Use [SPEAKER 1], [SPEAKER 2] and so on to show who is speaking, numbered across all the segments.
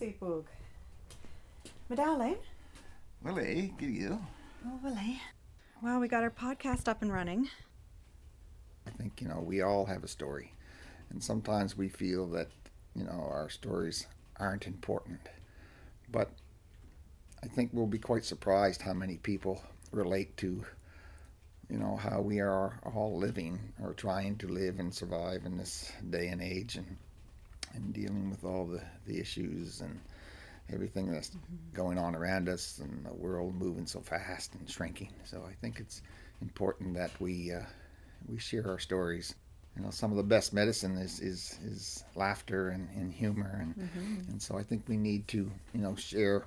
[SPEAKER 1] Seapoog. My darling.
[SPEAKER 2] Willie, eh, good you.
[SPEAKER 1] Oh, Willie. Eh. Well, we got our podcast up and running.
[SPEAKER 2] I think, you know, we all have a story. And sometimes we feel that, you know, our stories aren't important. But I think we'll be quite surprised how many people relate to, you know, how we are all living or trying to live and survive in this day and age and and dealing with all the, the issues and everything that's mm-hmm. going on around us and the world moving so fast and shrinking. So I think it's important that we uh, we share our stories. You know, some of the best medicine is is, is laughter and, and humor, and mm-hmm. and so I think we need to you know share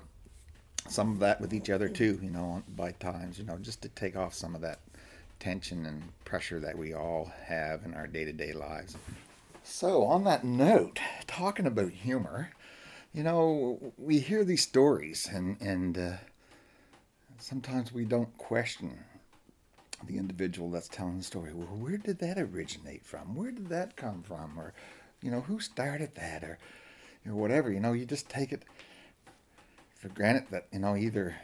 [SPEAKER 2] some of that with each other too. You know, by times, you know, just to take off some of that tension and pressure that we all have in our day to day lives. So, on that note, talking about humor, you know, we hear these stories, and and uh, sometimes we don't question the individual that's telling the story. Well, where did that originate from? Where did that come from? Or, you know, who started that? Or, or whatever. You know, you just take it for granted that you know either,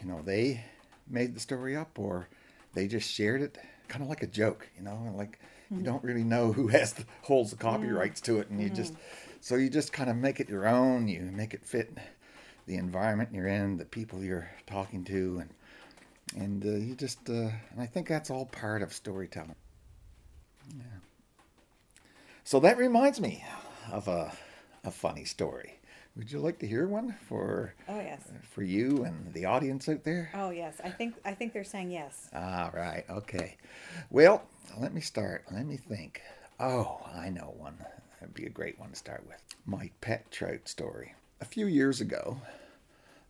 [SPEAKER 2] you know, they made the story up or they just shared it, kind of like a joke. You know, like you don't really know who has the, holds the copyrights to it, and you just so you just kind of make it your own. You make it fit the environment you're in, the people you're talking to, and and uh, you just uh, and I think that's all part of storytelling. Yeah. So that reminds me of a a funny story. Would you like to hear one for?
[SPEAKER 1] Oh yes.
[SPEAKER 2] Uh, for you and the audience out there.
[SPEAKER 1] Oh yes, I think I think they're saying yes.
[SPEAKER 2] All right. Okay. Well, let me start. Let me think. Oh, I know one. That'd be a great one to start with. My pet trout story. A few years ago,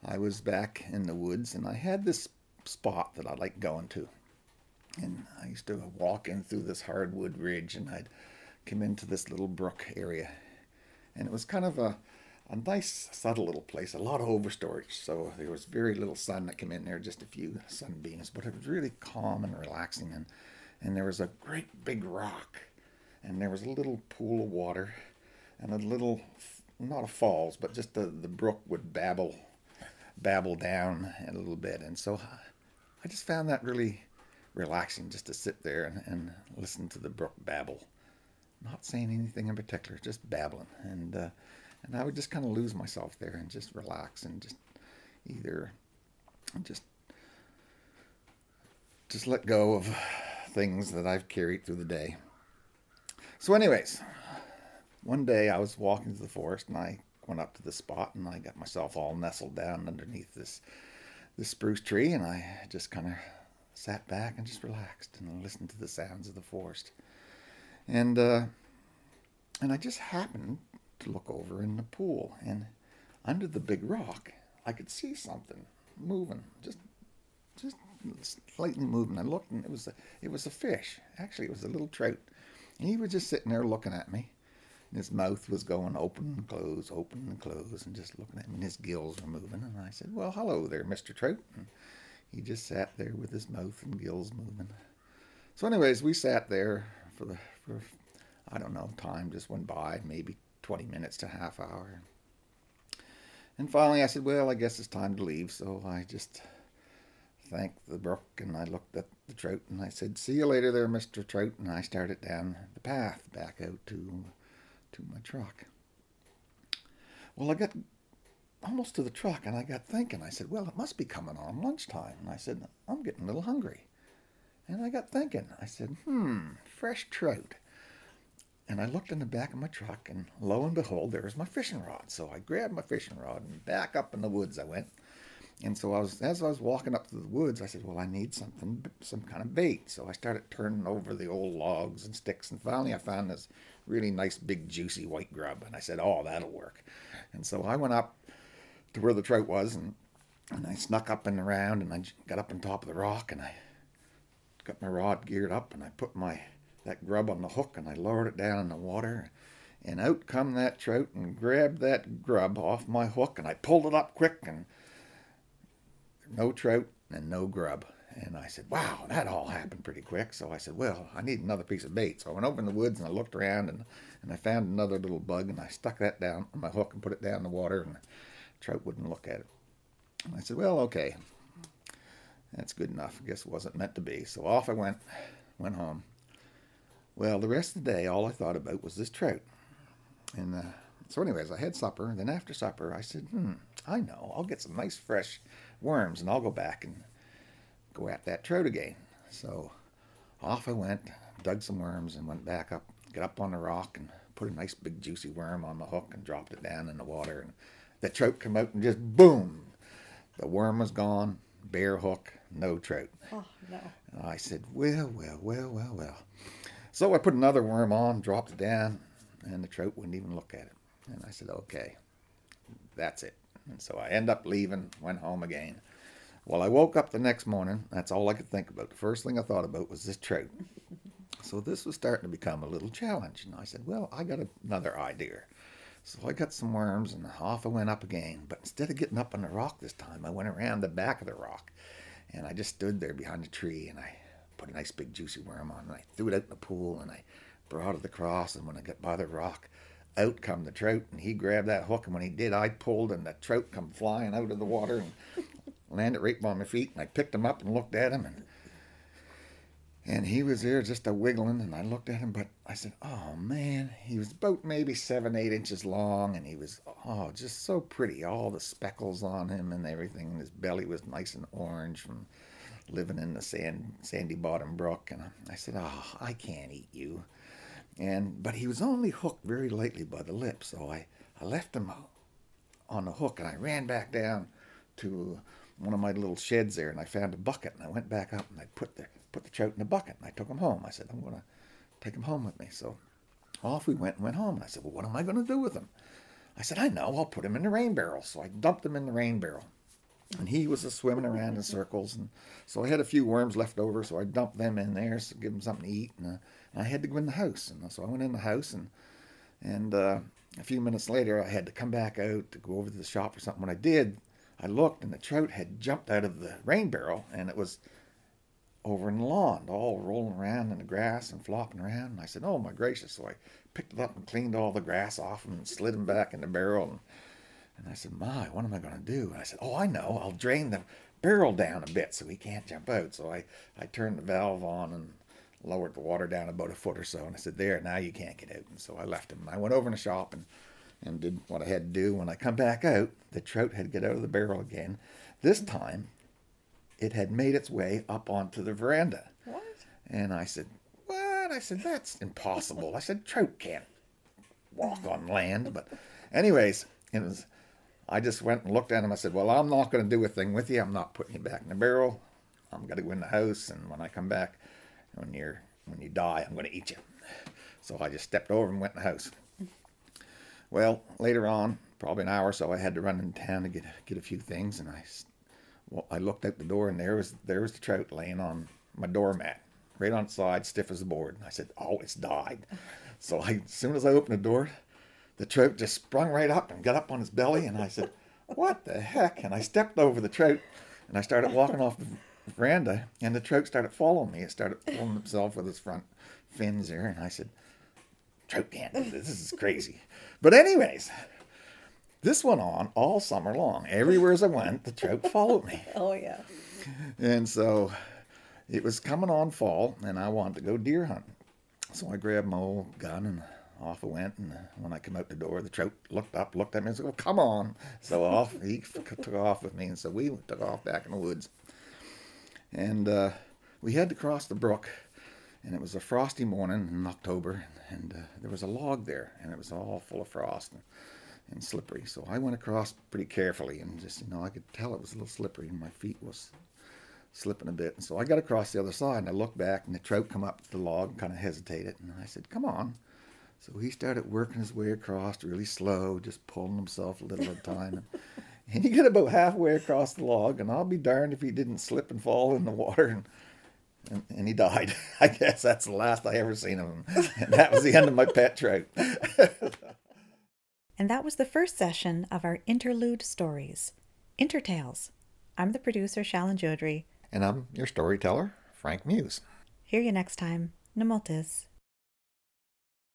[SPEAKER 2] I was back in the woods and I had this spot that I like going to. And I used to walk in through this hardwood ridge and I'd come into this little brook area. And it was kind of a a nice, subtle little place, a lot of overstorage. So there was very little sun that came in there, just a few sunbeams, but it was really calm and relaxing. And, and there was a great big rock, and there was a little pool of water, and a little, not a falls, but just the, the brook would babble, babble down a little bit. And so I just found that really relaxing just to sit there and, and listen to the brook babble. Not saying anything in particular, just babbling. And, uh, and I would just kind of lose myself there and just relax and just either just just let go of things that I've carried through the day. So, anyways, one day I was walking through the forest and I went up to the spot and I got myself all nestled down underneath this this spruce tree and I just kind of sat back and just relaxed and listened to the sounds of the forest. And uh, and I just happened to look over in the pool, and under the big rock, I could see something moving, just just slightly moving. I looked, and it was a it was a fish. Actually, it was a little trout, and he was just sitting there looking at me. And his mouth was going open and close, open and close, and just looking at me. And his gills were moving, and I said, "Well, hello there, Mister Trout." And he just sat there with his mouth and gills moving. So, anyways, we sat there for the for I don't know time just went by, maybe 20 minutes to half hour. And finally I said, well, I guess it's time to leave. So I just thanked the brook and I looked at the trout and I said, see you later there, Mr. Trout. And I started down the path back out to, to my truck. Well, I got almost to the truck and I got thinking. I said, well, it must be coming on lunchtime. And I said, I'm getting a little hungry. And I got thinking. I said, hmm, fresh trout. And I looked in the back of my truck, and lo and behold, there was my fishing rod. So I grabbed my fishing rod and back up in the woods I went. And so I was, as I was walking up to the woods, I said, "Well, I need something, some kind of bait." So I started turning over the old logs and sticks, and finally I found this really nice, big, juicy white grub. And I said, "Oh, that'll work." And so I went up to where the trout was, and and I snuck up and around, and I got up on top of the rock, and I got my rod geared up, and I put my that grub on the hook and I lowered it down in the water. And out come that trout and grabbed that grub off my hook and I pulled it up quick and no trout and no grub. And I said, wow, that all happened pretty quick. So I said, well, I need another piece of bait. So I went over in the woods and I looked around and, and I found another little bug and I stuck that down on my hook and put it down in the water and the trout wouldn't look at it. And I said, well, okay, that's good enough. I guess it wasn't meant to be. So off I went, went home. Well, the rest of the day, all I thought about was this trout. And uh, so, anyways, I had supper. And then after supper, I said, hmm, I know. I'll get some nice fresh worms and I'll go back and go at that trout again. So off I went, dug some worms, and went back up, got up on the rock, and put a nice big juicy worm on the hook and dropped it down in the water. And the trout come out and just boom, the worm was gone, bare hook, no trout.
[SPEAKER 1] Oh, no.
[SPEAKER 2] And I said, well, well, well, well, well. So I put another worm on, dropped it down, and the trout wouldn't even look at it. And I said, okay, that's it. And so I end up leaving, went home again. Well, I woke up the next morning. That's all I could think about. The first thing I thought about was this trout. So this was starting to become a little challenge. And I said, well, I got another idea. So I got some worms and off I went up again. But instead of getting up on the rock this time, I went around the back of the rock. And I just stood there behind the tree and I a nice big juicy worm on and I threw it out in the pool and I brought it across. And when I got by the rock, out come the trout and he grabbed that hook. And when he did, I pulled and the trout come flying out of the water and landed right by my feet, and I picked him up and looked at him, and and he was there just a wiggling, and I looked at him, but I said, "Oh man, he was about maybe seven, eight inches long, and he was oh just so pretty, all the speckles on him and everything. And his belly was nice and orange from living in the sand, sandy bottom brook." And I said, "Oh, I can't eat you." And but he was only hooked very lightly by the lip, so I I left him on the hook, and I ran back down to one of my little sheds there, and I found a bucket, and I went back up and I put the put the trout in the bucket, and I took him home. I said, I'm going to take him home with me. So off we went and went home, and I said, Well, what am I going to do with him? I said, I know, I'll put him in the rain barrel. So I dumped him in the rain barrel. And he was swimming around in circles. And so I had a few worms left over, so I dumped them in there to give him something to eat. And, uh, and I had to go in the house. And so I went in the house, and, and uh, a few minutes later, I had to come back out to go over to the shop or something. When I did, I looked and the trout had jumped out of the rain barrel and it was over in the lawn, all rolling around in the grass and flopping around. And I said, Oh my gracious. So I picked it up and cleaned all the grass off and slid him back in the barrel. And, and I said, My, what am I going to do? And I said, Oh, I know. I'll drain the barrel down a bit so he can't jump out. So I, I turned the valve on and lowered the water down about a foot or so. And I said, There, now you can't get out. And so I left him. And I went over in the shop and and did what I had to do. When I come back out, the trout had get out of the barrel again. This time, it had made its way up onto the veranda.
[SPEAKER 1] What?
[SPEAKER 2] And I said, What? I said, That's impossible. I said, Trout can't walk on land. But, anyways, it was. I just went and looked at him. I said, Well, I'm not going to do a thing with you. I'm not putting you back in the barrel. I'm going to go in the house. And when I come back, when you're when you die, I'm going to eat you. So I just stepped over and went in the house. Well, later on, probably an hour or so, I had to run in town to get get a few things, and I, well, I looked out the door, and there was there was the trout laying on my doormat, right on its side, stiff as a board. And I said, "Oh, it's died." So I, as soon as I opened the door, the trout just sprung right up and got up on his belly, and I said, "What the heck?" And I stepped over the trout, and I started walking off the veranda, and the trout started following me. It started pulling himself with his front fins there, and I said, "Trout can't this. This is crazy." But anyways, this went on all summer long. Everywhere as I went, the trout followed me.
[SPEAKER 1] Oh yeah.
[SPEAKER 2] And so it was coming on fall, and I wanted to go deer hunting. So I grabbed my old gun and off I went. And when I come out the door, the trout looked up, looked at me, and said, "Oh, come on!" So off he took off with me, and so we took off back in the woods. And uh, we had to cross the brook, and it was a frosty morning in October, and uh, there was a log there, and it was all full of frost and, and slippery. So I went across pretty carefully, and just you know I could tell it was a little slippery, and my feet was slipping a bit. And so I got across the other side, and I looked back, and the trout come up to the log, and kind of hesitated, and I said, "Come on." So he started working his way across really slow, just pulling himself a little at a time. And he got about halfway across the log, and I'll be darned if he didn't slip and fall in the water. And and, and, he died. I guess that's the last I ever seen of him. And that was the end of my pet trout.
[SPEAKER 1] and that was the first session of our interlude stories, Intertales. I'm the producer, Shalan Joudry,
[SPEAKER 2] And I'm your storyteller, Frank Meuse.
[SPEAKER 1] Hear you next time. Nemotis.